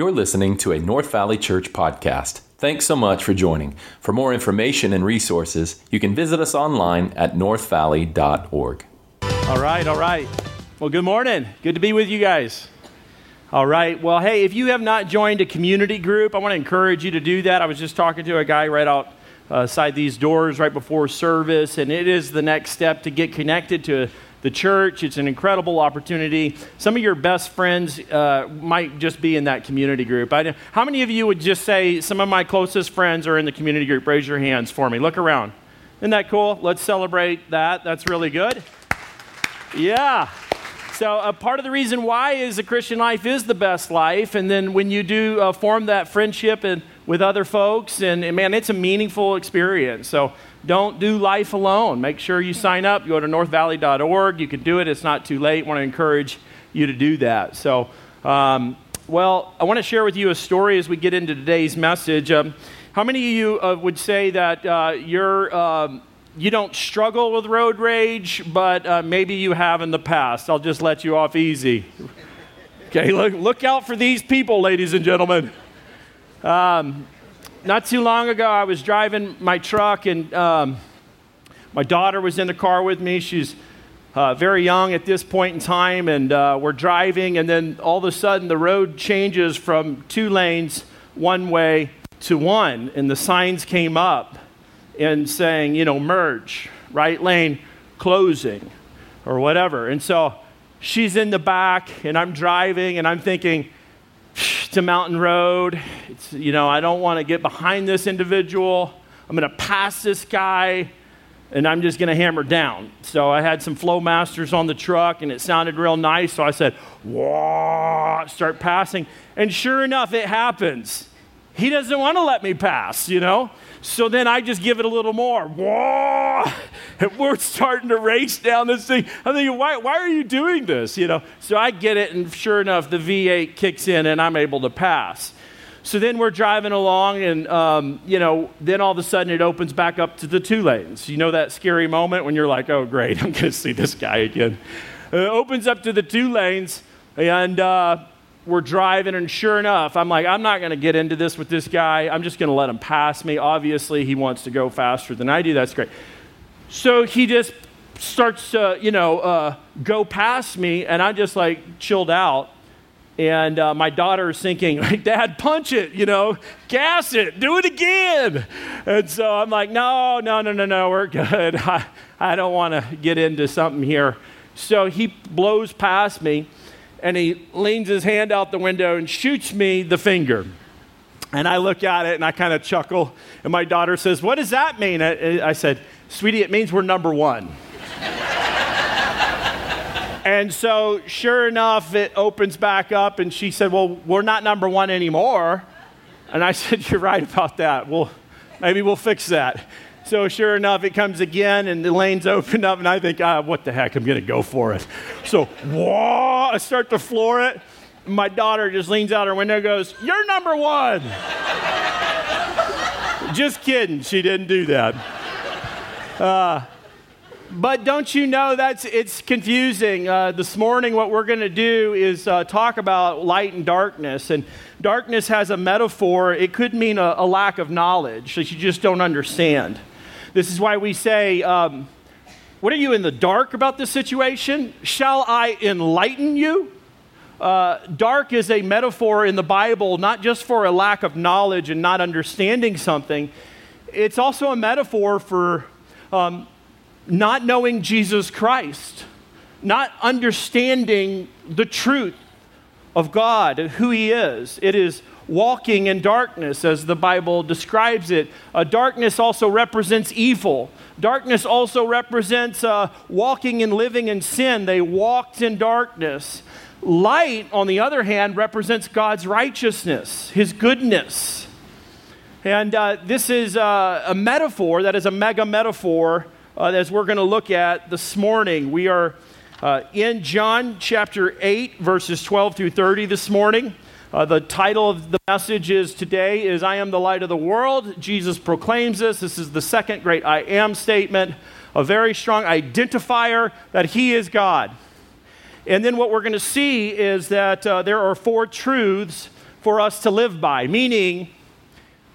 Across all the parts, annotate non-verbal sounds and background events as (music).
You're listening to a North Valley Church podcast. Thanks so much for joining. For more information and resources, you can visit us online at northvalley.org. All right, all right. Well, good morning. Good to be with you guys. All right. Well, hey, if you have not joined a community group, I want to encourage you to do that. I was just talking to a guy right outside uh, these doors right before service, and it is the next step to get connected to the church. It's an incredible opportunity. Some of your best friends uh, might just be in that community group. I, how many of you would just say, Some of my closest friends are in the community group? Raise your hands for me. Look around. Isn't that cool? Let's celebrate that. That's really good. Yeah. So, a part of the reason why is the Christian life is the best life. And then when you do uh, form that friendship and with other folks, and, and man, it's a meaningful experience. So, don't do life alone. Make sure you sign up. You Go to northvalley.org. You can do it. It's not too late. I want to encourage you to do that. So, um, well, I want to share with you a story as we get into today's message. Um, how many of you uh, would say that uh, you're, um, you don't struggle with road rage, but uh, maybe you have in the past? I'll just let you off easy. Okay, look, look out for these people, ladies and gentlemen. Um, not too long ago, I was driving my truck, and um, my daughter was in the car with me. She's uh, very young at this point in time, and uh, we're driving, and then all of a sudden, the road changes from two lanes one way to one, and the signs came up and saying, you know, merge, right lane closing, or whatever. And so she's in the back, and I'm driving, and I'm thinking, a mountain road. It's, you know, I don't want to get behind this individual. I'm going to pass this guy and I'm just going to hammer down. So I had some Flowmasters on the truck and it sounded real nice. So I said, whoa, start passing. And sure enough, it happens. He doesn't want to let me pass, you know? So then I just give it a little more. Whoa! (laughs) And we're starting to race down this thing. I'm thinking, why, why are you doing this? You know? So I get it, and sure enough, the V8 kicks in and I'm able to pass. So then we're driving along, and um, you know, then all of a sudden it opens back up to the two lanes. You know that scary moment when you're like, "Oh, great, (laughs) I'm going to see this guy again." It opens up to the two lanes, and uh, we're driving, and sure enough, I'm like, I'm not going to get into this with this guy. I'm just going to let him pass me. Obviously, he wants to go faster than I do. That's great. So he just starts to, you know, uh, go past me, and I'm just like chilled out. And uh, my daughter is thinking, like, (laughs) Dad, punch it, you know, gas it, do it again. And so I'm like, no, no, no, no, no, we're good. (laughs) I, I don't want to get into something here. So he blows past me and he leans his hand out the window and shoots me the finger. And I look at it and I kind of chuckle. And my daughter says, What does that mean? I said, Sweetie, it means we're number one. (laughs) and so, sure enough, it opens back up, and she said, Well, we're not number one anymore. And I said, You're right about that. Well, maybe we'll fix that. So, sure enough, it comes again, and the lanes open up, and I think, ah, what the heck, I'm going to go for it. So, whoa, I start to floor it. My daughter just leans out her window and goes, You're number one. just kidding, she didn't do that. Uh, but don't you know that's it's confusing. Uh, this morning, what we're going to do is uh, talk about light and darkness, and darkness has a metaphor. It could mean a, a lack of knowledge that you just don't understand. This is why we say, um, "What are you in the dark about this situation? Shall I enlighten you?" Uh, dark is a metaphor in the Bible, not just for a lack of knowledge and not understanding something. It's also a metaphor for um, not knowing Jesus Christ, not understanding the truth of God and who He is. It is walking in darkness, as the Bible describes it. Uh, darkness also represents evil. Darkness also represents uh, walking and living in sin. They walked in darkness. Light, on the other hand, represents God's righteousness, His goodness. And uh, this is uh, a metaphor that is a mega metaphor uh, as we're going to look at this morning. We are uh, in John chapter 8, verses 12 through 30 this morning. Uh, the title of the message is today is I am the light of the world. Jesus proclaims this. This is the second great I am statement, a very strong identifier that he is God. And then what we're going to see is that uh, there are four truths for us to live by, meaning,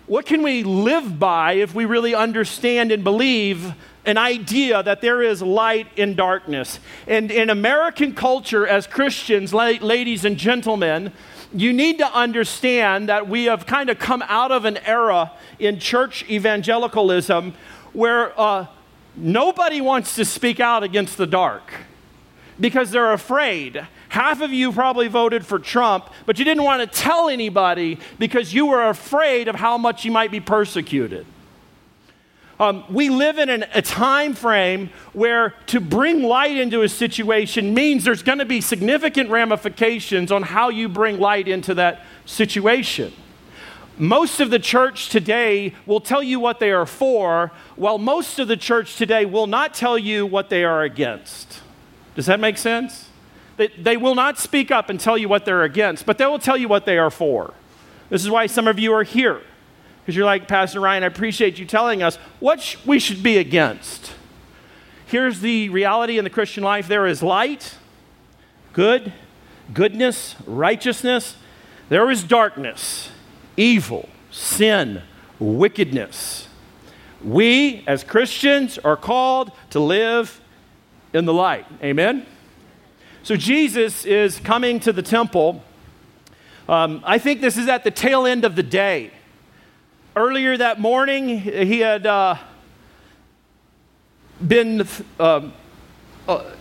what can we live by if we really understand and believe an idea that there is light in darkness? And in American culture, as Christians, ladies and gentlemen, you need to understand that we have kind of come out of an era in church evangelicalism where uh, nobody wants to speak out against the dark because they're afraid. Half of you probably voted for Trump, but you didn't want to tell anybody because you were afraid of how much you might be persecuted. Um, we live in an, a time frame where to bring light into a situation means there's going to be significant ramifications on how you bring light into that situation. Most of the church today will tell you what they are for, while most of the church today will not tell you what they are against. Does that make sense? They, they will not speak up and tell you what they're against, but they will tell you what they are for. This is why some of you are here. Because you're like, Pastor Ryan, I appreciate you telling us what sh- we should be against. Here's the reality in the Christian life there is light, good, goodness, righteousness. There is darkness, evil, sin, wickedness. We, as Christians, are called to live in the light. Amen? So Jesus is coming to the temple. Um, I think this is at the tail end of the day. Earlier that morning, he had uh, been, uh, uh,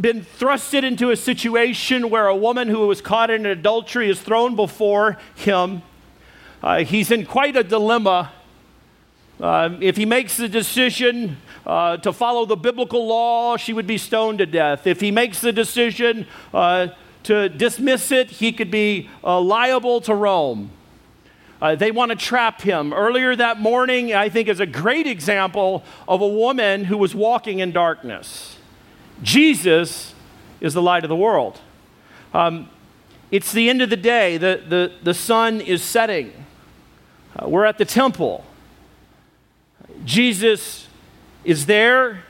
been thrusted into a situation where a woman who was caught in adultery is thrown before him. Uh, he's in quite a dilemma. Uh, if he makes the decision uh, to follow the biblical law, she would be stoned to death. If he makes the decision to dismiss it, he could be liable to Rome. Uh, they want to trap him. Earlier that morning, I think, is a great example of a woman who was walking in darkness. Jesus is the light of the world. Um, it's the end of the day, the, the, the sun is setting. Uh, we're at the temple. Jesus is there.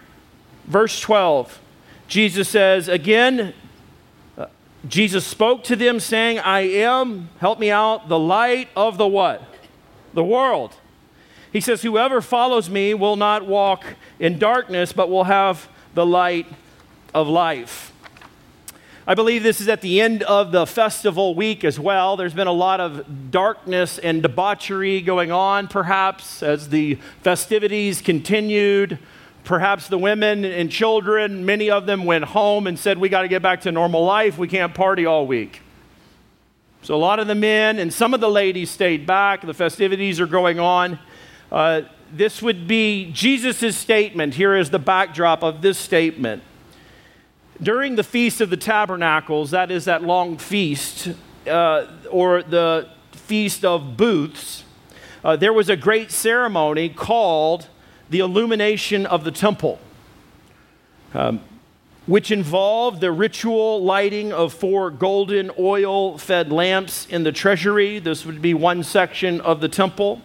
Verse 12, Jesus says, Again, Jesus spoke to them saying, I am, help me out, the light of the what? The world. He says, Whoever follows me will not walk in darkness, but will have the light of life. I believe this is at the end of the festival week as well. There's been a lot of darkness and debauchery going on, perhaps, as the festivities continued. Perhaps the women and children, many of them went home and said, We got to get back to normal life. We can't party all week. So a lot of the men and some of the ladies stayed back. The festivities are going on. Uh, this would be Jesus' statement. Here is the backdrop of this statement. During the Feast of the Tabernacles, that is that long feast, uh, or the Feast of Booths, uh, there was a great ceremony called the illumination of the temple, um, which involved the ritual lighting of four golden oil fed lamps in the treasury. This would be one section of the temple.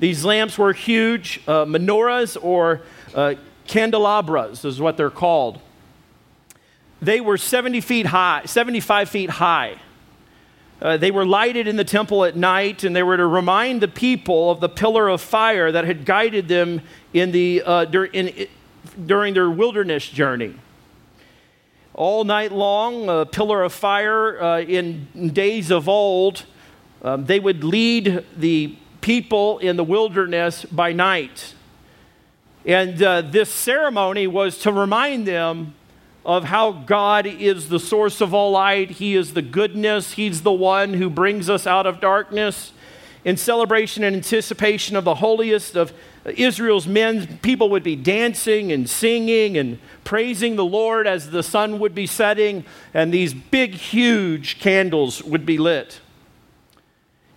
These lamps were huge uh, menorahs or uh, candelabras, is what they're called. They were 70 feet high, 75 feet high. Uh, they were lighted in the temple at night, and they were to remind the people of the pillar of fire that had guided them in the, uh, dur- in, during their wilderness journey. All night long, a pillar of fire uh, in days of old, um, they would lead the people in the wilderness by night. And uh, this ceremony was to remind them of how God is the source of all light. He is the goodness. He's the one who brings us out of darkness. In celebration and anticipation of the holiest of Israel's men, people would be dancing and singing and praising the Lord as the sun would be setting, and these big, huge candles would be lit.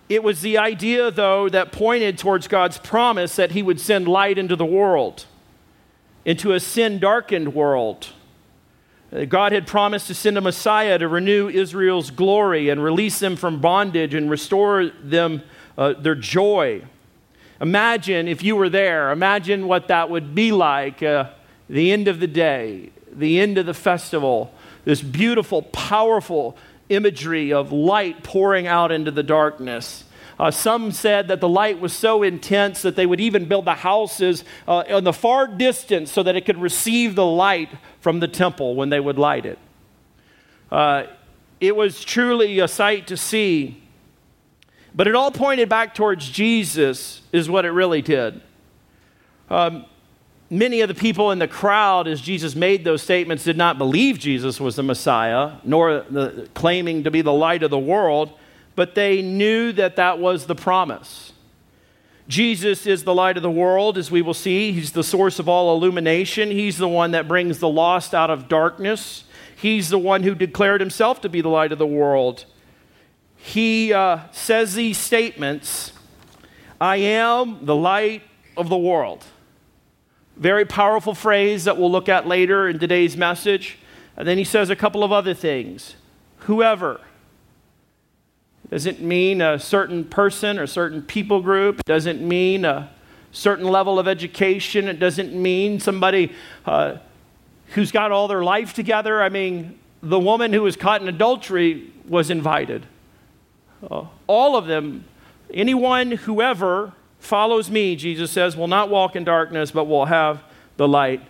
It was the idea, though, that pointed towards God's promise that He would send light into the world, into a sin darkened world God had promised to send a Messiah to renew Israel's glory and release them from bondage and restore them uh, their joy. Imagine if you were there, imagine what that would be like uh, the end of the day, the end of the festival, this beautiful, powerful imagery of light pouring out into the darkness. Uh, some said that the light was so intense that they would even build the houses uh, in the far distance so that it could receive the light from the temple when they would light it. Uh, it was truly a sight to see. But it all pointed back towards Jesus, is what it really did. Um, many of the people in the crowd, as Jesus made those statements, did not believe Jesus was the Messiah, nor the, claiming to be the light of the world, but they knew that that was the promise. Jesus is the light of the world, as we will see. He's the source of all illumination. He's the one that brings the lost out of darkness. He's the one who declared himself to be the light of the world. He uh, says these statements I am the light of the world. Very powerful phrase that we'll look at later in today's message. And then he says a couple of other things. Whoever. Doesn't mean a certain person or certain people group. It doesn't mean a certain level of education. It doesn't mean somebody uh, who's got all their life together. I mean, the woman who was caught in adultery was invited. Uh, all of them, anyone, whoever follows me, Jesus says, will not walk in darkness, but will have the light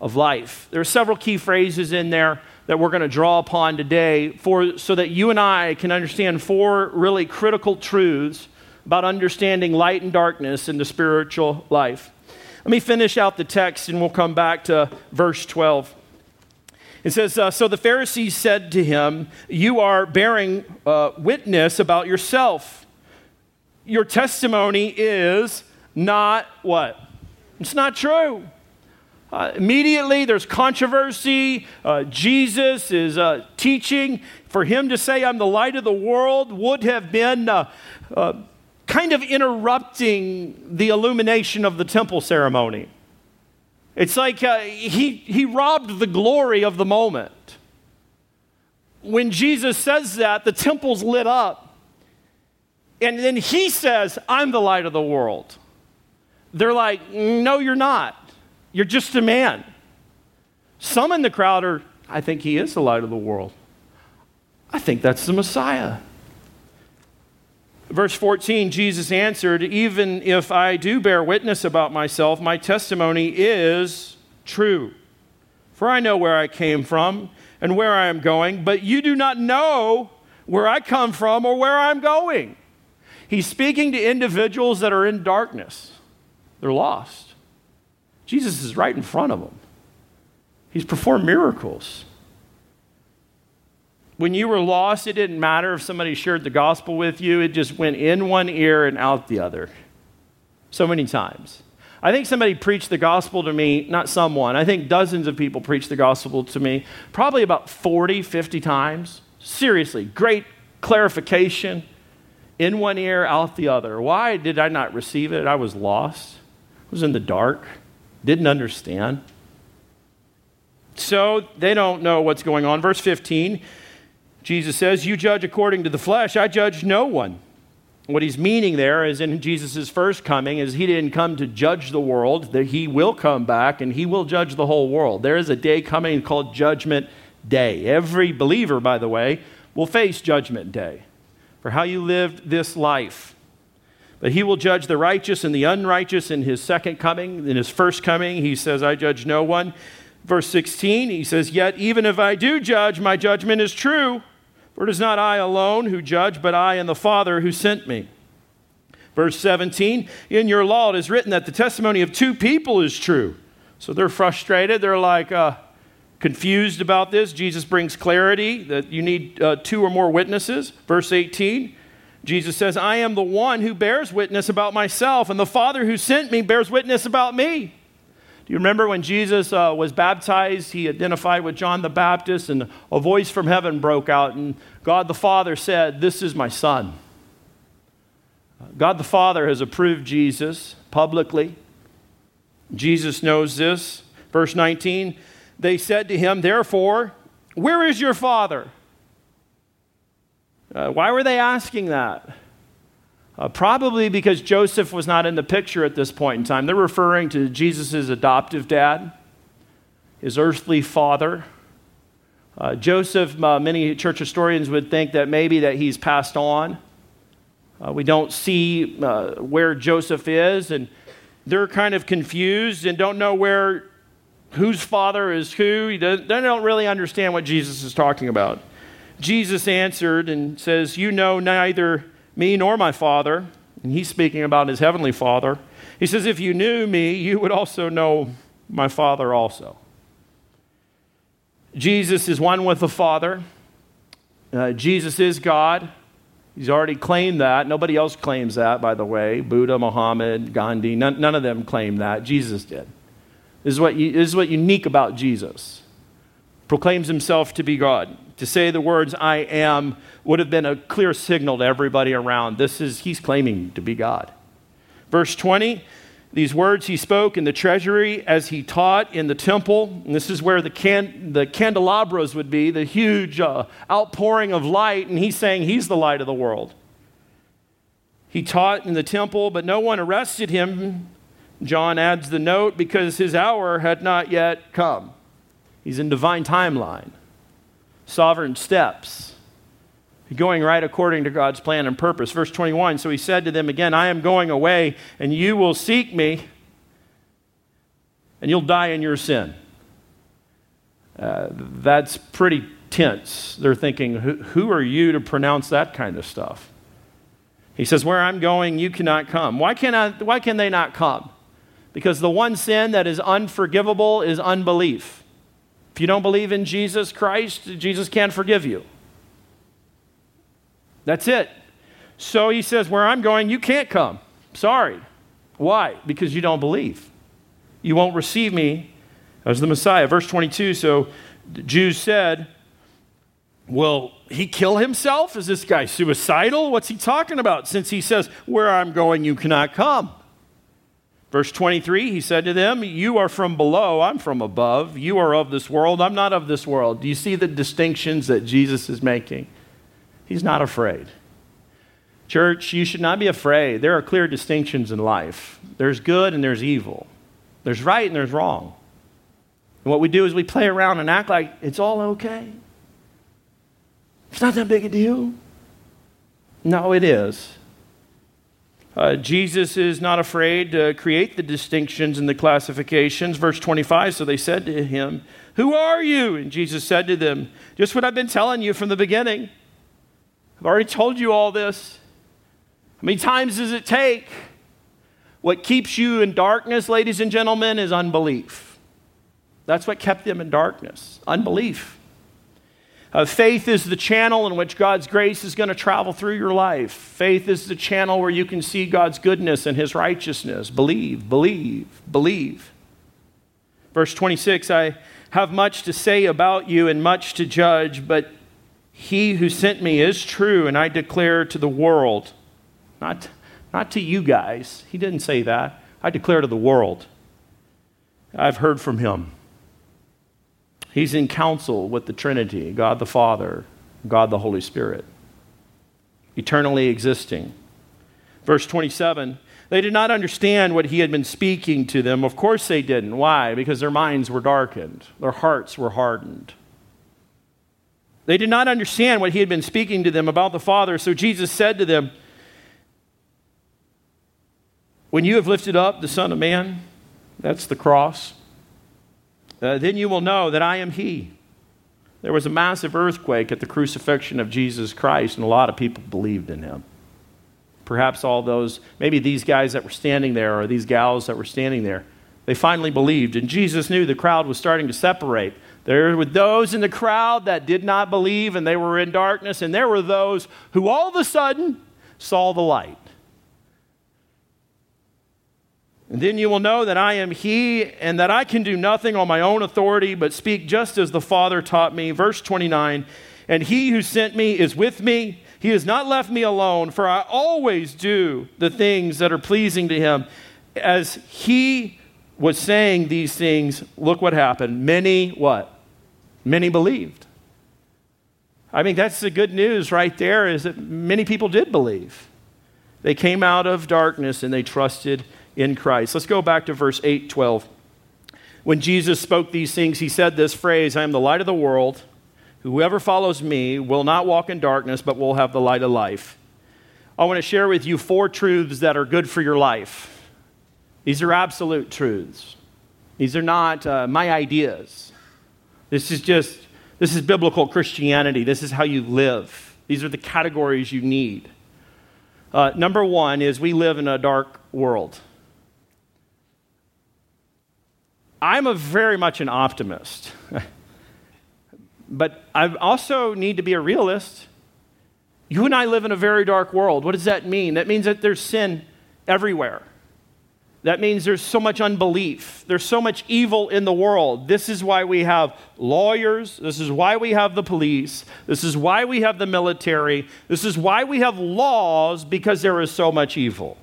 of life. There are several key phrases in there that we're going to draw upon today for, so that you and I can understand four really critical truths about understanding light and darkness in the spiritual life. Let me finish out the text and we'll come back to verse 12. It says, uh, So the Pharisees said to him, You are bearing uh, witness about yourself your testimony is not what? It's not true. Uh, immediately, there's controversy. Uh, Jesus is uh, teaching. For him to say, I'm the light of the world, would have been uh, uh, kind of interrupting the illumination of the temple ceremony. It's like uh, he, he robbed the glory of the moment. When Jesus says that, the temple's lit up. And then he says, I'm the light of the world. They're like, No, you're not. You're just a man. Some in the crowd are, I think he is the light of the world. I think that's the Messiah. Verse 14, Jesus answered, Even if I do bear witness about myself, my testimony is true. For I know where I came from and where I am going, but you do not know where I come from or where I'm going. He's speaking to individuals that are in darkness, they're lost. Jesus is right in front of them, He's performed miracles. When you were lost, it didn't matter if somebody shared the gospel with you, it just went in one ear and out the other. So many times. I think somebody preached the gospel to me, not someone, I think dozens of people preached the gospel to me, probably about 40, 50 times. Seriously, great clarification in one ear, out the other. Why did I not receive it? I was lost, I was in the dark, didn't understand. So they don't know what's going on. Verse 15, Jesus says, You judge according to the flesh, I judge no one. What he's meaning there is in Jesus' first coming is he didn't come to judge the world, that he will come back and he will judge the whole world. There is a day coming called Judgment Day. Every believer, by the way, will face Judgment Day for how you lived this life. But he will judge the righteous and the unrighteous in his second coming. In his first coming, he says, I judge no one. Verse 16, he says, Yet even if I do judge, my judgment is true. For it is not I alone who judge, but I and the Father who sent me. Verse 17, in your law it is written that the testimony of two people is true. So they're frustrated. They're like, uh, confused about this, Jesus brings clarity that you need uh, two or more witnesses. Verse 18, Jesus says, I am the one who bears witness about myself, and the Father who sent me bears witness about me. Do you remember when Jesus uh, was baptized? He identified with John the Baptist, and a voice from heaven broke out, and God the Father said, This is my Son. God the Father has approved Jesus publicly. Jesus knows this. Verse 19 they said to him, Therefore, where is your father? Uh, why were they asking that? Uh, probably because Joseph was not in the picture at this point in time. They're referring to Jesus' adoptive dad, his earthly father. Uh, Joseph, uh, many church historians would think that maybe that he's passed on. Uh, we don't see uh, where Joseph is, and they're kind of confused and don't know where whose father is who. They don't really understand what Jesus is talking about. Jesus answered and says, You know neither me nor my Father. And he's speaking about his heavenly Father. He says, If you knew me, you would also know my Father also. Jesus is one with the Father. Uh, Jesus is God. He's already claimed that. Nobody else claims that, by the way. Buddha, Muhammad, Gandhi, none, none of them claim that. Jesus did. This is, what, this is what unique about Jesus. Proclaims himself to be God. To say the words I am would have been a clear signal to everybody around. This is he's claiming to be God. Verse 20 these words he spoke in the treasury as he taught in the temple. And this is where the, can, the candelabras would be, the huge uh, outpouring of light. And he's saying he's the light of the world. He taught in the temple, but no one arrested him. John adds the note because his hour had not yet come. He's in divine timeline, sovereign steps going right according to God's plan and purpose. Verse 21 So he said to them again, I am going away, and you will seek me, and you'll die in your sin. Uh, that's pretty tense. They're thinking, who, who are you to pronounce that kind of stuff? He says, Where I'm going, you cannot come. Why can, I, why can they not come? Because the one sin that is unforgivable is unbelief. If you don't believe in Jesus Christ, Jesus can't forgive you. That's it. So he says, Where I'm going, you can't come. Sorry. Why? Because you don't believe. You won't receive me as the Messiah. Verse 22 So the Jews said, Will he kill himself? Is this guy suicidal? What's he talking about? Since he says, Where I'm going, you cannot come. Verse 23, he said to them, You are from below, I'm from above. You are of this world, I'm not of this world. Do you see the distinctions that Jesus is making? He's not afraid. Church, you should not be afraid. There are clear distinctions in life there's good and there's evil, there's right and there's wrong. And what we do is we play around and act like it's all okay. It's not that big a deal. No, it is. Uh, Jesus is not afraid to create the distinctions and the classifications. Verse 25 So they said to him, Who are you? And Jesus said to them, Just what I've been telling you from the beginning. I've already told you all this. How many times does it take? What keeps you in darkness, ladies and gentlemen, is unbelief. That's what kept them in darkness unbelief. Uh, faith is the channel in which God's grace is going to travel through your life. Faith is the channel where you can see God's goodness and his righteousness. Believe, believe, believe. Verse 26 I have much to say about you and much to judge, but he who sent me is true, and I declare to the world, not, not to you guys. He didn't say that. I declare to the world. I've heard from him. He's in council with the Trinity God the Father, God the Holy Spirit, eternally existing. Verse 27 they did not understand what he had been speaking to them. Of course they didn't. Why? Because their minds were darkened, their hearts were hardened. They did not understand what he had been speaking to them about the Father. So Jesus said to them, When you have lifted up the Son of Man, that's the cross, uh, then you will know that I am He. There was a massive earthquake at the crucifixion of Jesus Christ, and a lot of people believed in Him. Perhaps all those, maybe these guys that were standing there or these gals that were standing there, they finally believed. And Jesus knew the crowd was starting to separate. There were those in the crowd that did not believe and they were in darkness, and there were those who all of a sudden saw the light. And then you will know that I am He, and that I can do nothing on my own authority, but speak just as the Father taught me. Verse 29 And He who sent me is with me. He has not left me alone, for I always do the things that are pleasing to Him. As He was saying these things, look what happened. Many, what? Many believed. I mean, that's the good news right there is that many people did believe. They came out of darkness and they trusted in Christ. Let's go back to verse 8 12. When Jesus spoke these things, he said this phrase I am the light of the world. Whoever follows me will not walk in darkness, but will have the light of life. I want to share with you four truths that are good for your life. These are absolute truths. These are not uh, my ideas. This is just, this is biblical Christianity. This is how you live. These are the categories you need. Uh, number one is we live in a dark world. I'm a very much an optimist, (laughs) but I also need to be a realist. You and I live in a very dark world. What does that mean? That means that there's sin everywhere. That means there's so much unbelief. There's so much evil in the world. This is why we have lawyers. This is why we have the police. This is why we have the military. This is why we have laws because there is so much evil.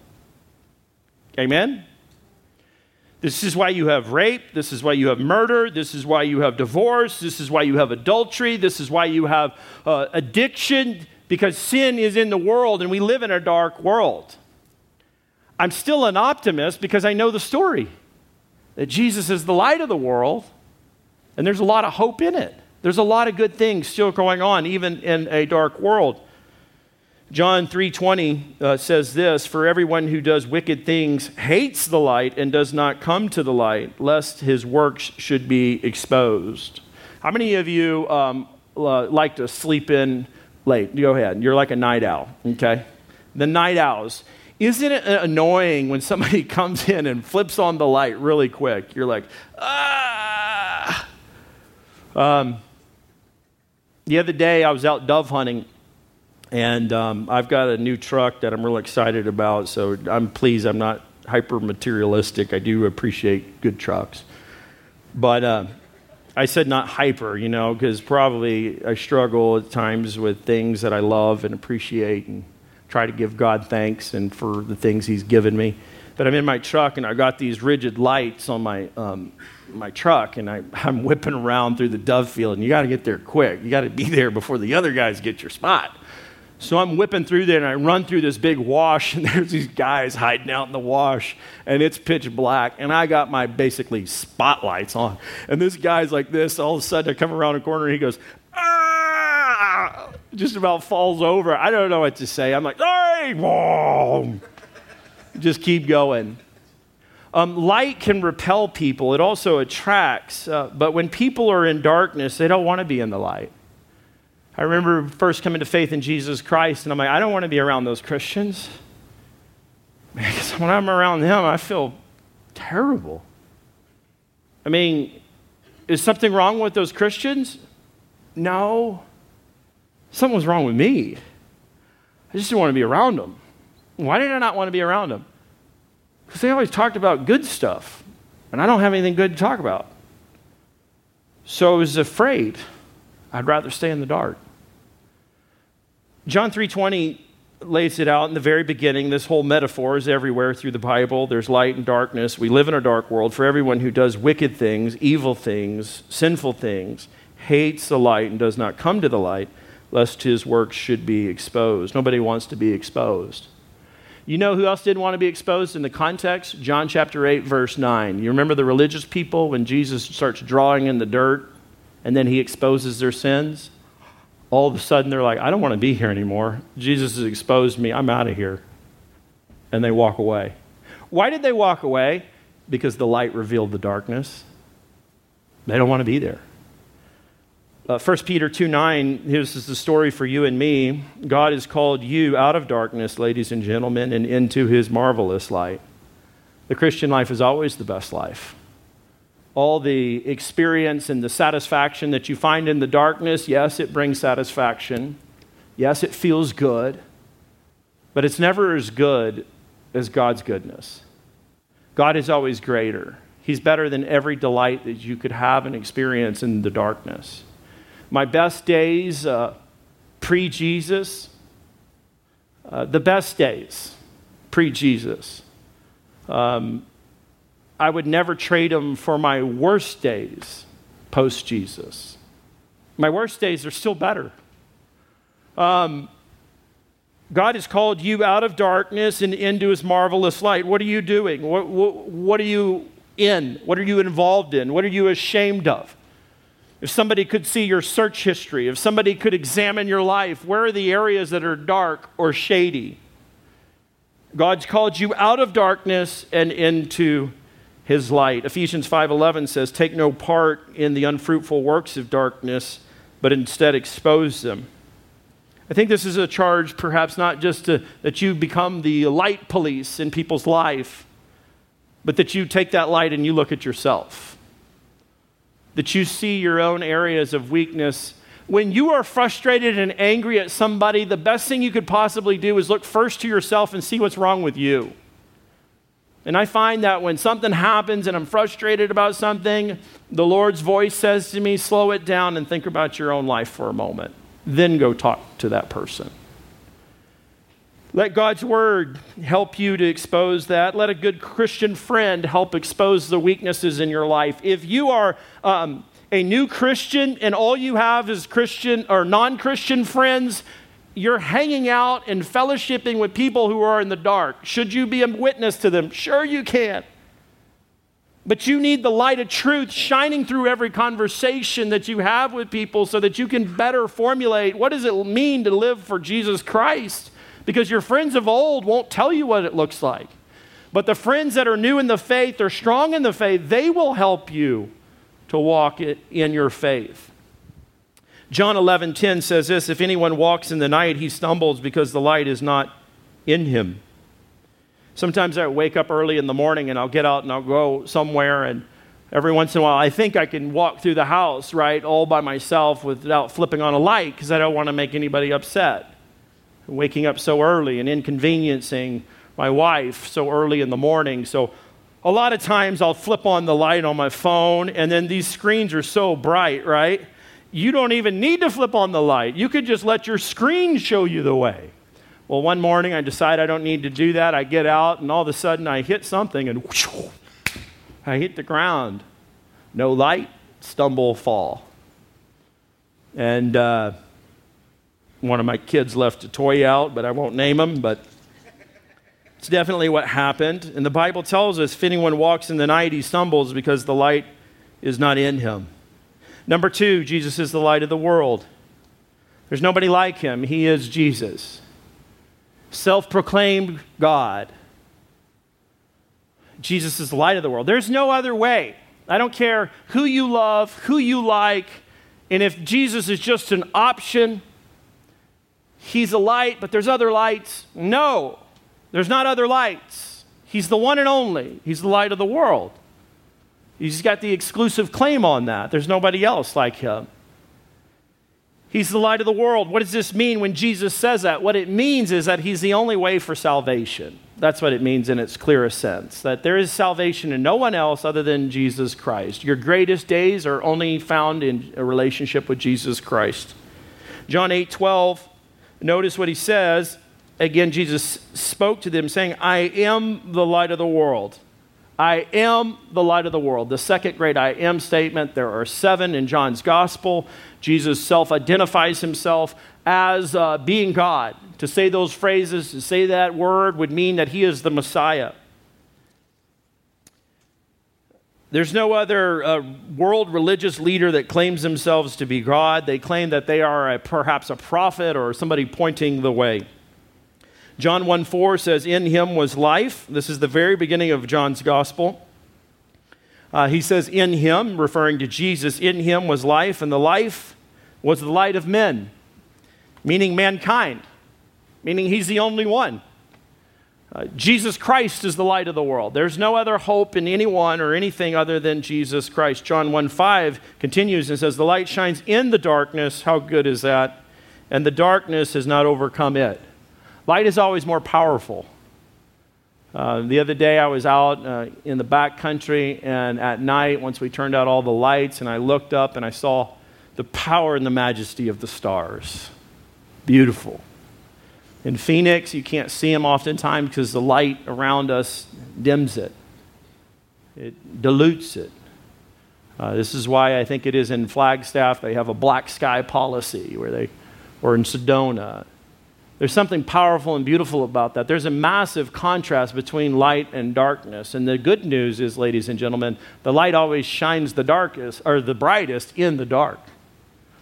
Amen? This is why you have rape. This is why you have murder. This is why you have divorce. This is why you have adultery. This is why you have uh, addiction because sin is in the world and we live in a dark world. I'm still an optimist because I know the story that Jesus is the light of the world, and there's a lot of hope in it. There's a lot of good things still going on, even in a dark world. John 3:20 uh, says this, "For everyone who does wicked things hates the light and does not come to the light, lest his works should be exposed." How many of you um, uh, like to sleep in late? Go ahead. You're like a night owl, okay? The night owls. Isn't it annoying when somebody (laughs) comes in and flips on the light really quick? You're like, ah. Um, the other day, I was out dove hunting, and um, I've got a new truck that I'm really excited about. So I'm pleased I'm not hyper materialistic. I do appreciate good trucks. But uh, I said not hyper, you know, because probably I struggle at times with things that I love and appreciate and try to give God thanks and for the things He's given me. But I'm in my truck and I got these rigid lights on my um, my truck, and I, (laughs) I'm whipping around through the dove field, and you got to get there quick. You got to be there before the other guys get your spot. So I'm whipping through there, and I run through this big wash, and (laughs) there's these guys hiding out in the wash, and it's pitch black, and I got my basically spotlights on, and this guy's like this. All of a sudden, I come around a corner, and he goes, just about falls over. I don't know what to say. I'm like, hey, (laughs) just keep going. Um, light can repel people, it also attracts. Uh, but when people are in darkness, they don't want to be in the light. I remember first coming to faith in Jesus Christ, and I'm like, I don't want to be around those Christians. Because when I'm around them, I feel terrible. I mean, is something wrong with those Christians? No. Something was wrong with me. I just didn't want to be around them. Why did I not want to be around them? Because they always talked about good stuff, and I don't have anything good to talk about. So I was afraid. I'd rather stay in the dark. John 3:20 lays it out in the very beginning. This whole metaphor is everywhere through the Bible. There's light and darkness. We live in a dark world. For everyone who does wicked things, evil things, sinful things, hates the light and does not come to the light, lest his works should be exposed. Nobody wants to be exposed. You know who else didn't want to be exposed in the context? John chapter 8, verse 9. You remember the religious people when Jesus starts drawing in the dirt and then he exposes their sins? All of a sudden they're like, I don't want to be here anymore. Jesus has exposed me. I'm out of here. And they walk away. Why did they walk away? Because the light revealed the darkness. They don't want to be there. Uh, 1 Peter 2 9, this is the story for you and me. God has called you out of darkness, ladies and gentlemen, and into his marvelous light. The Christian life is always the best life. All the experience and the satisfaction that you find in the darkness, yes, it brings satisfaction. Yes, it feels good. But it's never as good as God's goodness. God is always greater. He's better than every delight that you could have and experience in the darkness my best days uh, pre Jesus, uh, the best days pre Jesus. Um, I would never trade them for my worst days post Jesus. My worst days are still better. Um, God has called you out of darkness and into his marvelous light. What are you doing? What, what, what, are you in? What are you involved in? What are you ashamed of? if somebody could see your search history, if somebody could examine your life, where are the areas that are dark or shady? God's called you out of darkness and into his light. Ephesians 5:11 says, "Take no part in the unfruitful works of darkness, but instead expose them." I think this is a charge perhaps not just to, that you become the light police in people's life, but that you take that light and you look at yourself that you see your own areas of weakness. When you are frustrated and angry at somebody, the best thing you could possibly do is look first to yourself and see what's wrong with you. And I find that when something happens and I'm frustrated about something, the Lord's voice says to me, slow it down and think about your own life for a moment. Then go talk to that person. Let God's word help you to expose that. Let a good Christian friend help expose the weaknesses in your life. If you are um, a new Christian and all you have is Christian or non Christian friends, you're hanging out and fellowshipping with people who are in the dark. Should you be a witness to them? Sure, you can. But you need the light of truth shining through every conversation that you have with people so that you can better formulate what does it mean to live for Jesus Christ? because your friends of old won't tell you what it looks like. But the friends that are new in the faith, they're strong in the faith, they will help you to walk in your faith. John 11:10 says this, if anyone walks in the night, he stumbles because the light is not in him. Sometimes I wake up early in the morning and I'll get out and I'll go somewhere and every once in a while I think I can walk through the house, right, all by myself without flipping on a light because I don't want to make anybody upset waking up so early and inconveniencing my wife so early in the morning. So a lot of times I'll flip on the light on my phone, and then these screens are so bright, right? You don't even need to flip on the light. You could just let your screen show you the way. Well, one morning I decide I don't need to do that. I get out, and all of a sudden I hit something, and whoosh, I hit the ground. No light, stumble, fall. And uh, one of my kids left a toy out, but I won't name him, but it's definitely what happened. And the Bible tells us if anyone walks in the night, he stumbles because the light is not in him. Number two, Jesus is the light of the world. There's nobody like him. He is Jesus, self proclaimed God. Jesus is the light of the world. There's no other way. I don't care who you love, who you like, and if Jesus is just an option, he's a light, but there's other lights. No, there's not other lights. He's the one and only. He's the light of the world. He's got the exclusive claim on that. There's nobody else like him. He's the light of the world. What does this mean when Jesus says that? What it means is that he's the only way for salvation. That's what it means in its clearest sense. That there is salvation in no one else other than Jesus Christ. Your greatest days are only found in a relationship with Jesus Christ. John 8 12 Notice what he says. Again, Jesus spoke to them, saying, I am the light of the world. I am the light of the world. The second great I am statement, there are seven in John's gospel. Jesus self identifies himself as uh, being God. To say those phrases, to say that word, would mean that he is the Messiah. There's no other uh, world religious leader that claims themselves to be God. They claim that they are a, perhaps a prophet or somebody pointing the way. John 1 4 says, In him was life. This is the very beginning of John's gospel. Uh, he says, In him, referring to Jesus, in him was life, and the life was the light of men, meaning mankind, meaning he's the only one. Uh, Jesus Christ is the light of the world. There's no other hope in anyone or anything other than Jesus Christ. John 1 5 continues and says, The light shines in the darkness. How good is that? And the darkness has not overcome it. Light is always more powerful. Uh, the other day, I was out uh, in the back country, and at night, once we turned out all the lights, and I looked up and I saw the power and the majesty of the stars. Beautiful. In Phoenix, you can't see them oftentimes because the light around us dims it, it dilutes it. Uh, this is why I think it is in Flagstaff they have a black sky policy where they, or in Sedona. There's something powerful and beautiful about that. There's a massive contrast between light and darkness. And the good news is, ladies and gentlemen, the light always shines the darkest or the brightest in the dark.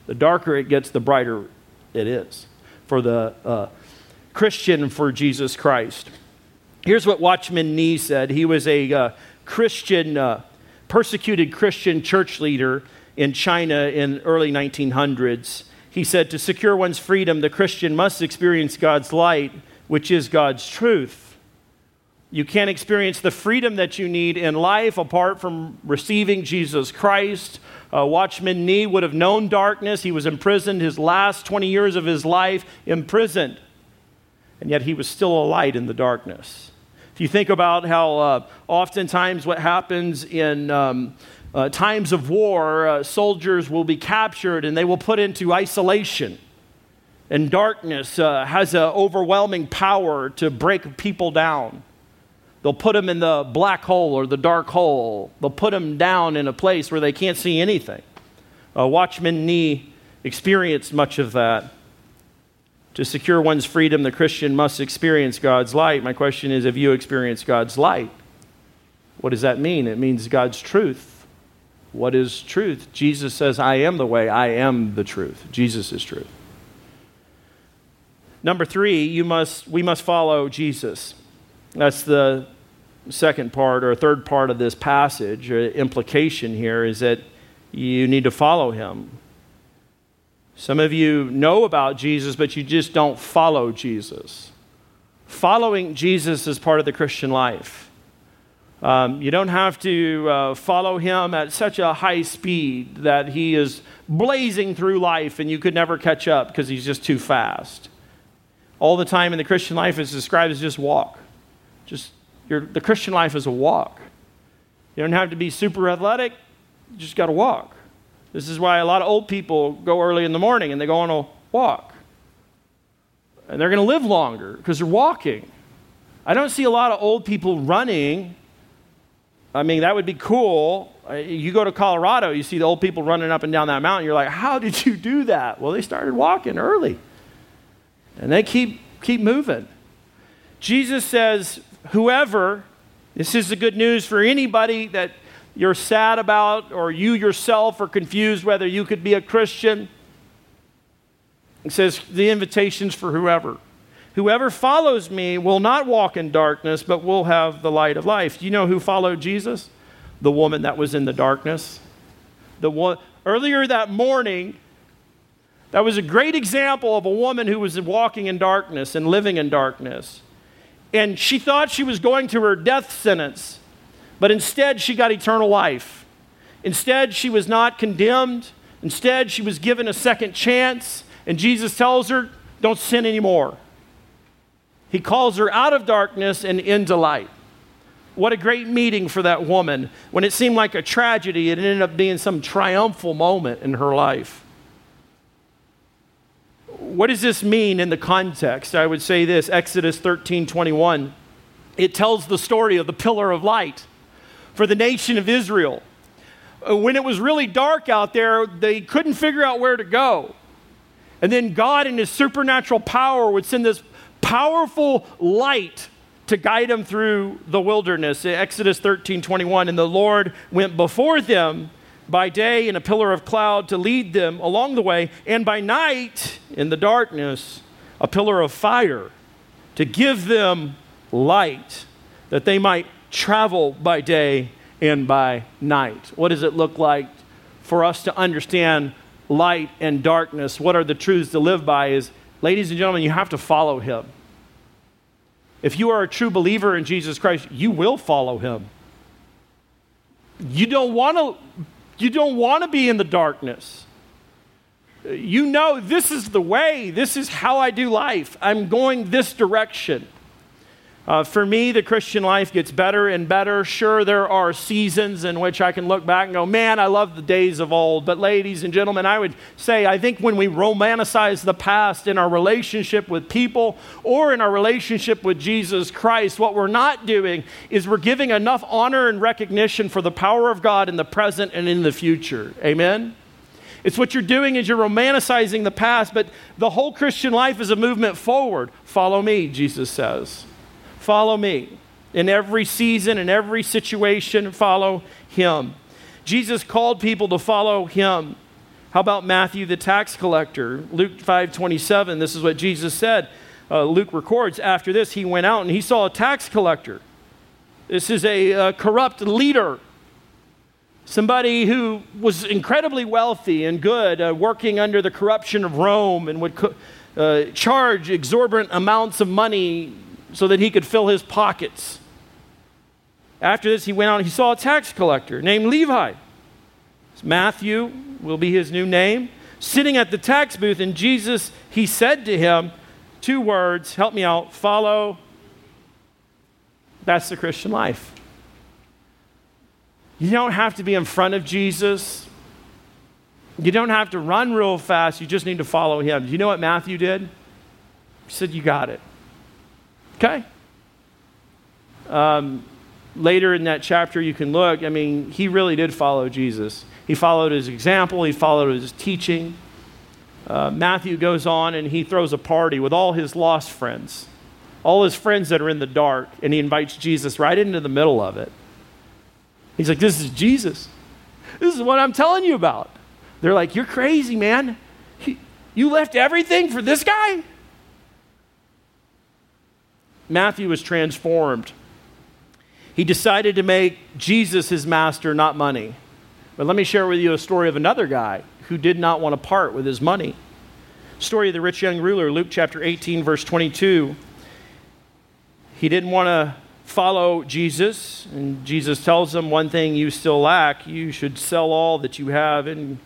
The darker it gets, the brighter it is for the uh, Christian for Jesus Christ. Here's what Watchman Nee said. He was a uh, Christian, uh, persecuted Christian church leader in China in early 1900s. He said, To secure one's freedom, the Christian must experience God's light, which is God's truth. You can't experience the freedom that you need in life apart from receiving Jesus Christ. Uh, Watchman Nee would have known darkness. He was imprisoned his last 20 years of his life, imprisoned. And yet he was still a light in the darkness. If you think about how uh, oftentimes what happens in um, uh, times of war, uh, soldiers will be captured and they will put into isolation. And darkness uh, has an overwhelming power to break people down. They'll put them in the black hole or the dark hole. They'll put them down in a place where they can't see anything. Watchman Nee experienced much of that. To secure one's freedom, the Christian must experience God's light. My question is have you experienced God's light? What does that mean? It means God's truth. What is truth? Jesus says, I am the way, I am the truth. Jesus is truth. Number three, you must, we must follow Jesus. That's the second part or third part of this passage, or implication here is that you need to follow him. Some of you know about Jesus, but you just don't follow Jesus. Following Jesus is part of the Christian life. Um, you don't have to uh, follow him at such a high speed that he is blazing through life and you could never catch up because he's just too fast. All the time in the Christian life is described as just walk. Just the Christian life is a walk. You don't have to be super athletic, you just got to walk. This is why a lot of old people go early in the morning and they go on a walk. And they're going to live longer because they're walking. I don't see a lot of old people running I mean, that would be cool. Uh, you go to Colorado, you see the old people running up and down that mountain. You're like, how did you do that? Well, they started walking early. And they keep, keep moving. Jesus says, whoever, this is the good news for anybody that you're sad about or you yourself are confused whether you could be a Christian. He says, the invitation's for whoever. Whoever follows me will not walk in darkness, but will have the light of life. You know who followed Jesus? The woman that was in the darkness. The one, earlier that morning, that was a great example of a woman who was walking in darkness and living in darkness. And she thought she was going to her death sentence, but instead she got eternal life. Instead, she was not condemned. Instead, she was given a second chance. And Jesus tells her, Don't sin anymore. He calls her out of darkness and into light. What a great meeting for that woman. When it seemed like a tragedy, it ended up being some triumphal moment in her life. What does this mean in the context? I would say this Exodus 13 21. It tells the story of the pillar of light for the nation of Israel. Uh, when it was really dark out there, they couldn't figure out where to go. And then God, in His supernatural power, would send this powerful light to guide them through the wilderness. Exodus 13 21. And the Lord went before them by day in a pillar of cloud to lead them along the way, and by night in the darkness, a pillar of fire to give them light that they might travel by day and by night. What does it look like for us to understand light and darkness? What are the truths to live by? Is Ladies and gentlemen, you have to follow him. If you are a true believer in Jesus Christ, you will follow him. You don't want to you don't want to be in the darkness. You know this is the way. This is how I do life. I'm going this direction. Uh, for me, the Christian life gets better and better. Sure, there are seasons in which I can look back and go, man, I love the days of old. But, ladies and gentlemen, I would say I think when we romanticize the past in our relationship with people or in our relationship with Jesus Christ, what we're not doing is we're giving enough honor and recognition for the power of God in the present and in the future. Amen? It's what you're doing is you're romanticizing the past, but the whole Christian life is a movement forward. Follow me, Jesus says. Follow me. In every season, in every situation, follow him. Jesus called people to follow him. How about Matthew the tax collector? Luke 5 27, this is what Jesus said. Uh, Luke records after this, he went out and he saw a tax collector. This is a uh, corrupt leader somebody who was incredibly wealthy and good, uh, working under the corruption of Rome and would co- uh, charge exorbitant amounts of money so that he could fill his pockets. After this, he went out and he saw a tax collector named Levi. Matthew will be his new name. Sitting at the tax booth, and Jesus, he said to him, two words, help me out, follow. That's the Christian life. You don't have to be in front of Jesus. You don't have to run real fast. You just need to follow him. Do you know what Matthew did? He said, You got it. Okay? Um, later in that chapter, you can look. I mean, he really did follow Jesus. He followed his example, he followed his teaching. Uh, Matthew goes on and he throws a party with all his lost friends, all his friends that are in the dark, and he invites Jesus right into the middle of it. He's like, This is Jesus. This is what I'm telling you about. They're like, You're crazy, man. you left everything for this guy? Matthew was transformed. He decided to make Jesus his master, not money. But let me share with you a story of another guy who did not want to part with his money. Story of the rich young ruler, Luke chapter 18, verse 22. He didn't want to follow Jesus, and Jesus tells him, one thing you still lack you should sell all that you have and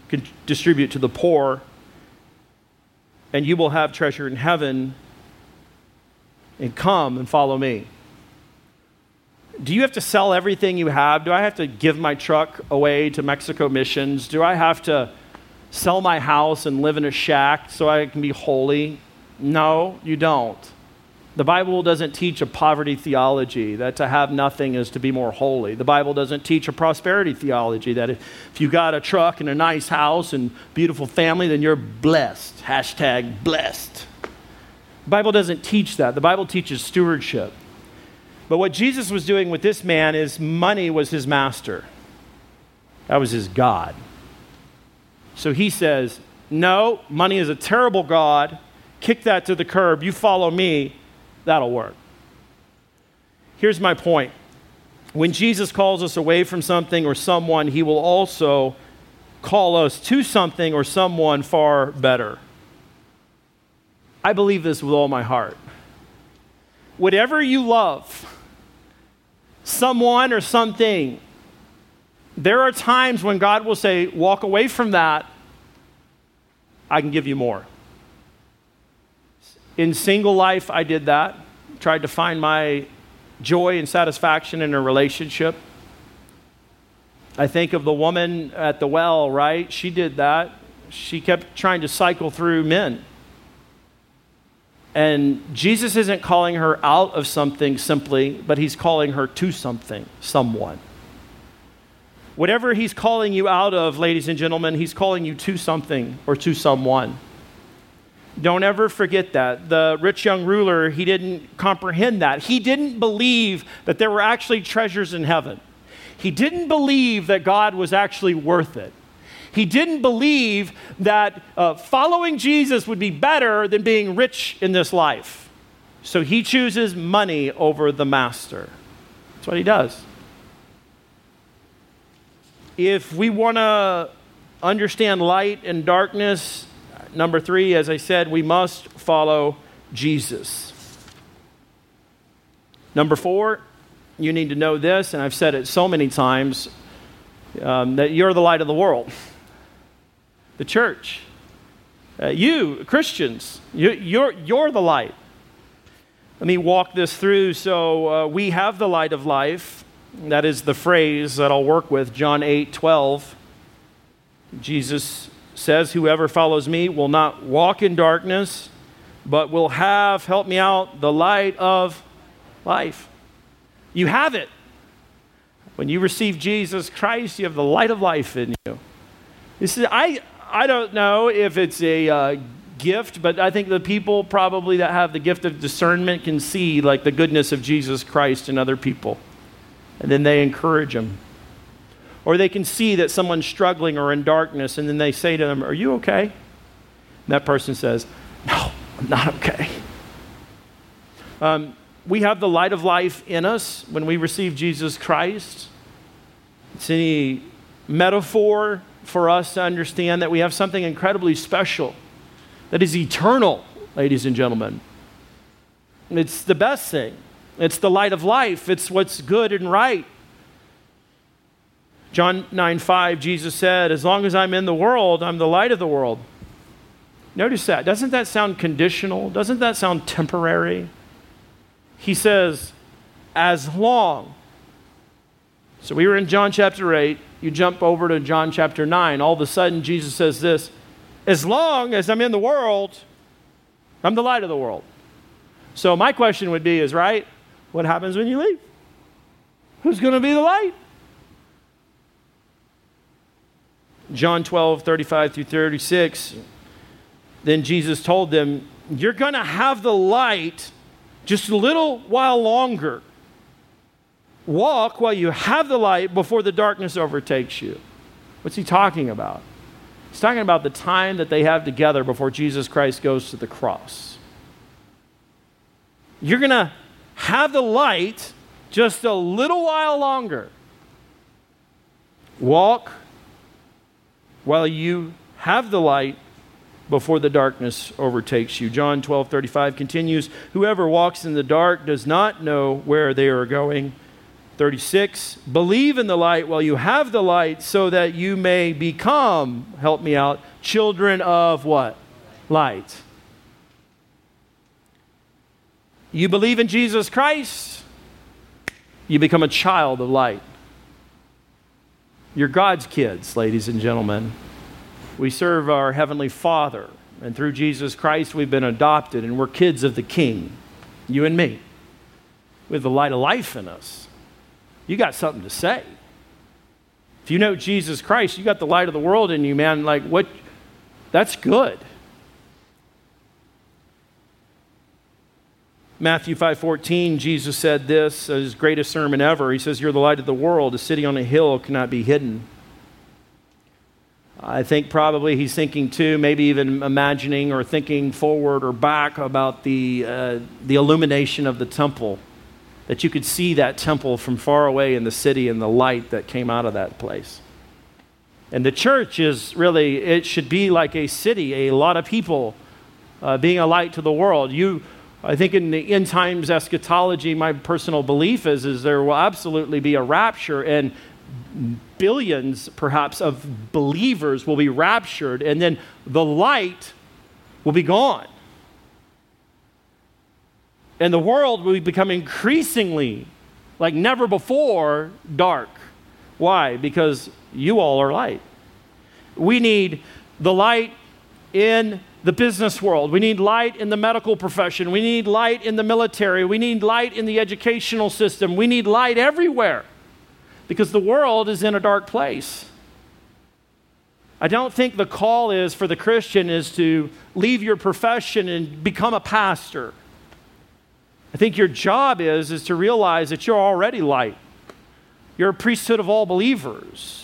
distribute to the poor, and you will have treasure in heaven. And come and follow me. Do you have to sell everything you have? Do I have to give my truck away to Mexico missions? Do I have to sell my house and live in a shack so I can be holy? No, you don't. The Bible doesn't teach a poverty theology, that to have nothing is to be more holy. The Bible doesn't teach a prosperity theology, that if you got a truck and a nice house and beautiful family, then you're blessed. Hashtag blessed. The Bible doesn't teach that. The Bible teaches stewardship. But what Jesus was doing with this man is money was his master, that was his God. So he says, No, money is a terrible God. Kick that to the curb. You follow me That'll work. Here's my point when Jesus calls us away from something or someone, he will also call us to something or someone far better. I believe this with all my heart. Whatever you love, someone or something, there are times when God will say, Walk away from that, I can give you more. In single life, I did that. Tried to find my joy and satisfaction in a relationship. I think of the woman at the well, right? She did that. She kept trying to cycle through men. And Jesus isn't calling her out of something simply, but he's calling her to something, someone. Whatever he's calling you out of, ladies and gentlemen, he's calling you to something or to someone. Don't ever forget that. The rich young ruler, he didn't comprehend that. He didn't believe that there were actually treasures in heaven. He didn't believe that God was actually worth it. He didn't believe that uh, following Jesus would be better than being rich in this life. So he chooses money over the master. That's what he does. If we want to understand light and darkness, Number three, as I said, we must follow Jesus. Number four, you need to know this, and I've said it so many times um, that you're the light of the world. The church. Uh, you, Christians, you, are you're, you're the light. Let me walk this through. So, uh, we have the light of life. That is the phrase that I'll work with, John 8 12. Jesus says, Whoever follows me will not walk in darkness, but will have, help me out, the light of life. You have it. When you receive Jesus Christ, you have the light of life in you. You see, I, I don't know if it's a uh, gift, but I think the people probably that have the gift of discernment can see like the goodness of Jesus Christ in other people. And then they encourage them. Or they can see that someone's struggling or in darkness, and then they say to them, Are you okay? And that person says, No, I'm not okay. Um, we have the light of life in us when we receive Jesus Christ. It's any metaphor for us to understand that we have something incredibly special that is eternal, ladies and gentlemen. It's the best thing. It's the light of life. It's what's good and right. John 9 5, Jesus said, As long as I'm in the world, I'm the light of the world. Notice that. Doesn't that sound conditional? Doesn't that sound temporary? He says, As long. So we were in John chapter 8. You jump over to John chapter 9. All of a sudden, Jesus says this As long as I'm in the world, I'm the light of the world. So my question would be is right, what happens when you leave? Who's going to be the light? John 12, 35 through 36. Then Jesus told them, You're going to have the light just a little while longer. Walk while you have the light before the darkness overtakes you. What's he talking about? He's talking about the time that they have together before Jesus Christ goes to the cross. You're going to have the light just a little while longer. Walk while you have the light before the darkness overtakes you. John 12 35 continues Whoever walks in the dark does not know where they are going. 36 Believe in the light while you have the light so that you may become, help me out, children of what? Light. You believe in Jesus Christ, you become a child of light. You're God's kids, ladies and gentlemen. We serve our Heavenly Father, and through Jesus Christ, we've been adopted, and we're kids of the King, you and me, with the light of life in us. You got something to say. If you know Jesus Christ, you got the light of the world in you, man. Like, what? That's good. Matthew 5:14, Jesus said this, his greatest sermon ever. He says, "You're the light of the world. A city on a hill cannot be hidden." I think probably he's thinking too, maybe even imagining or thinking forward or back about the, uh, the illumination of the temple. That you could see that temple from far away in the city and the light that came out of that place. And the church is really, it should be like a city, a lot of people uh, being a light to the world. You I think in the end times eschatology, my personal belief is, is there will absolutely be a rapture and billions perhaps of believers will be raptured and then the light will be gone. And the world will become increasingly, like never before, dark. Why? Because you all are light. We need the light in the business world. We need light in the medical profession. We need light in the military. We need light in the educational system. We need light everywhere because the world is in a dark place. I don't think the call is for the Christian is to leave your profession and become a pastor. I think your job is is to realize that you're already light. You're a priesthood of all believers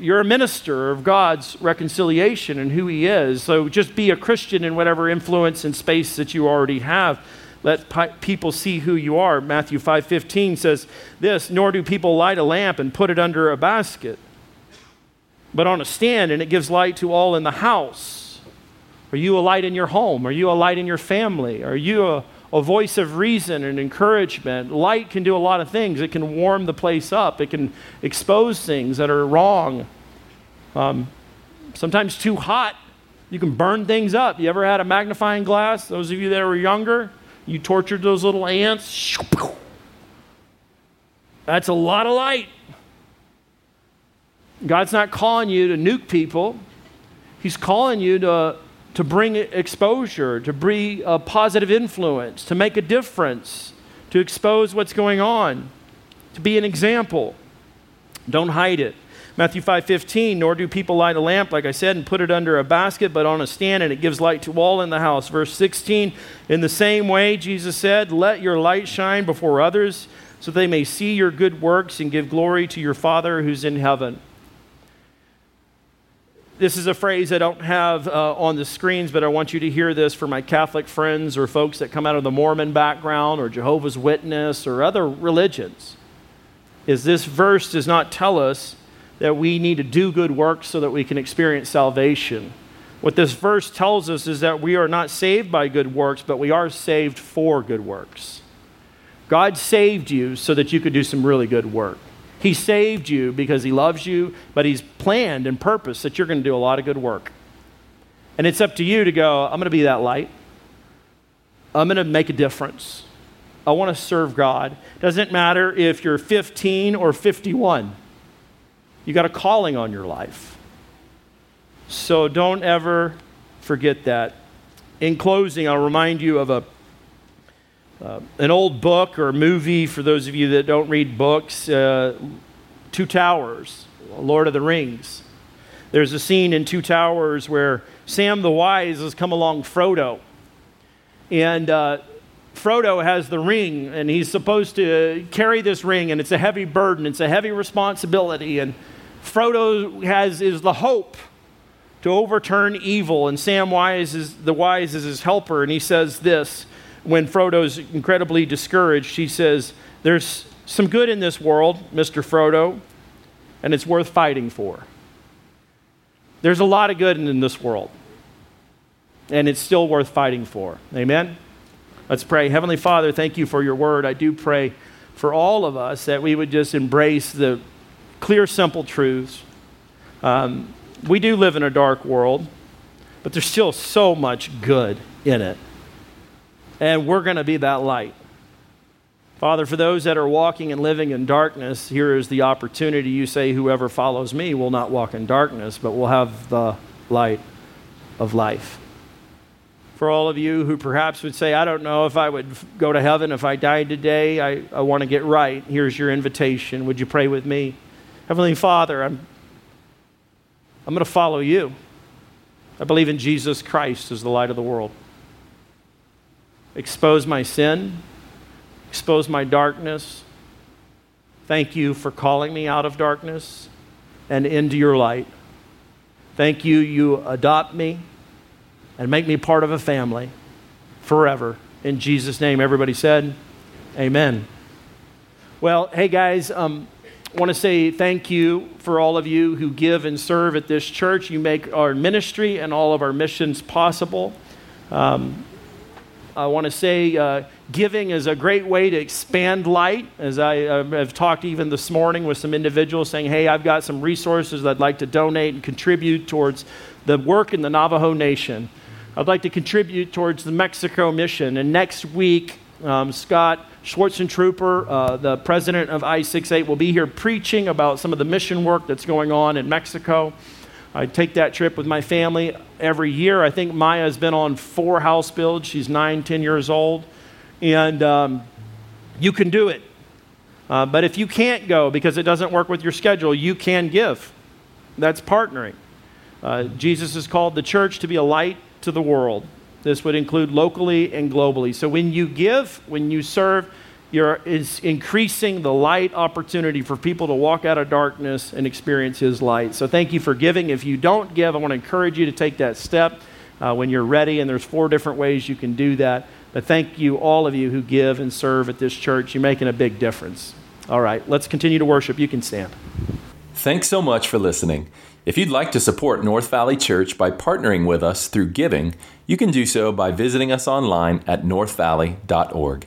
you're a minister of God's reconciliation and who He is. So just be a Christian in whatever influence and space that you already have. Let people see who you are. Matthew 5:15 says this, nor do people light a lamp and put it under a basket, but on a stand and it gives light to all in the house. Are you a light in your home? Are you a light in your family? Are you a, a voice of reason and encouragement? Light can do a lot of things. It can warm the place up. It can expose things that are wrong. Um, sometimes too hot, you can burn things up. You ever had a magnifying glass? Those of you that were younger, you tortured those little ants. That's a lot of light. God's not calling you to nuke people. He's calling you to, to bring exposure, to be a positive influence, to make a difference, to expose what's going on, to be an example. Don't hide it. Matthew 5:15, nor do people light a lamp, like I said, and put it under a basket, but on a stand, and it gives light to all in the house. Verse 16, in the same way, Jesus said, Let your light shine before others, so they may see your good works and give glory to your Father who's in heaven. This is a phrase I don't have uh, on the screens, but I want you to hear this for my Catholic friends or folks that come out of the Mormon background or Jehovah's Witness or other religions. Is this verse does not tell us that we need to do good works so that we can experience salvation. What this verse tells us is that we are not saved by good works, but we are saved for good works. God saved you so that you could do some really good work. He saved you because He loves you, but He's planned and purposed that you're going to do a lot of good work. And it's up to you to go, I'm going to be that light. I'm going to make a difference. I want to serve God. Doesn't matter if you're 15 or 51. You got a calling on your life. So don't ever forget that. In closing, I'll remind you of a uh, an old book or movie for those of you that don't read books uh, Two Towers, Lord of the Rings. There's a scene in Two Towers where Sam the Wise has come along Frodo. And uh, Frodo has the ring, and he's supposed to carry this ring, and it's a heavy burden, it's a heavy responsibility. And Frodo has is the hope to overturn evil, and Samwise is the wise is his helper, and he says this when Frodo's incredibly discouraged. she says, There's some good in this world, Mr. Frodo, and it's worth fighting for. There's a lot of good in this world, and it's still worth fighting for. Amen? Let's pray. Heavenly Father, thank you for your word. I do pray for all of us that we would just embrace the clear, simple truths. Um, we do live in a dark world, but there's still so much good in it and we're going to be that light. Father, for those that are walking and living in darkness, here is the opportunity. You say, Whoever follows me will not walk in darkness, but will have the light of life. For all of you who perhaps would say, I don't know if I would go to heaven if I died today, I, I want to get right, here's your invitation. Would you pray with me? Heavenly Father, I'm, I'm going to follow you. I believe in Jesus Christ as the light of the world expose my sin, expose my darkness. Thank you for calling me out of darkness and into your light. Thank you, you adopt me and make me part of a family forever. In Jesus' name, everybody said, Amen. Well, hey guys, um, I want to say thank you for all of you who give and serve at this church. You make our ministry and all of our missions possible. Um, I want to say uh, giving is a great way to expand light. As I uh, have talked even this morning with some individuals saying, hey, I've got some resources I'd like to donate and contribute towards the work in the Navajo Nation. I'd like to contribute towards the Mexico mission. And next week, um, Scott Schwarzentrooper, uh, the president of I 68, will be here preaching about some of the mission work that's going on in Mexico. I take that trip with my family every year. I think Maya has been on four house builds. She's nine, ten years old. And um, you can do it. Uh, but if you can't go because it doesn't work with your schedule, you can give. That's partnering. Uh, Jesus has called the church to be a light to the world. This would include locally and globally. So when you give, when you serve, you're is increasing the light opportunity for people to walk out of darkness and experience his light. So thank you for giving. If you don't give i want to encourage you to take that step uh, when you're ready and there's four different ways you can do that. But thank you all of you who give and serve at this church. You're making a big difference. All right let's continue to worship. You can stand. Thanks so much for listening. If you'd like to support North Valley Church by partnering with us through giving, you can do so by visiting us online at northvalley.org.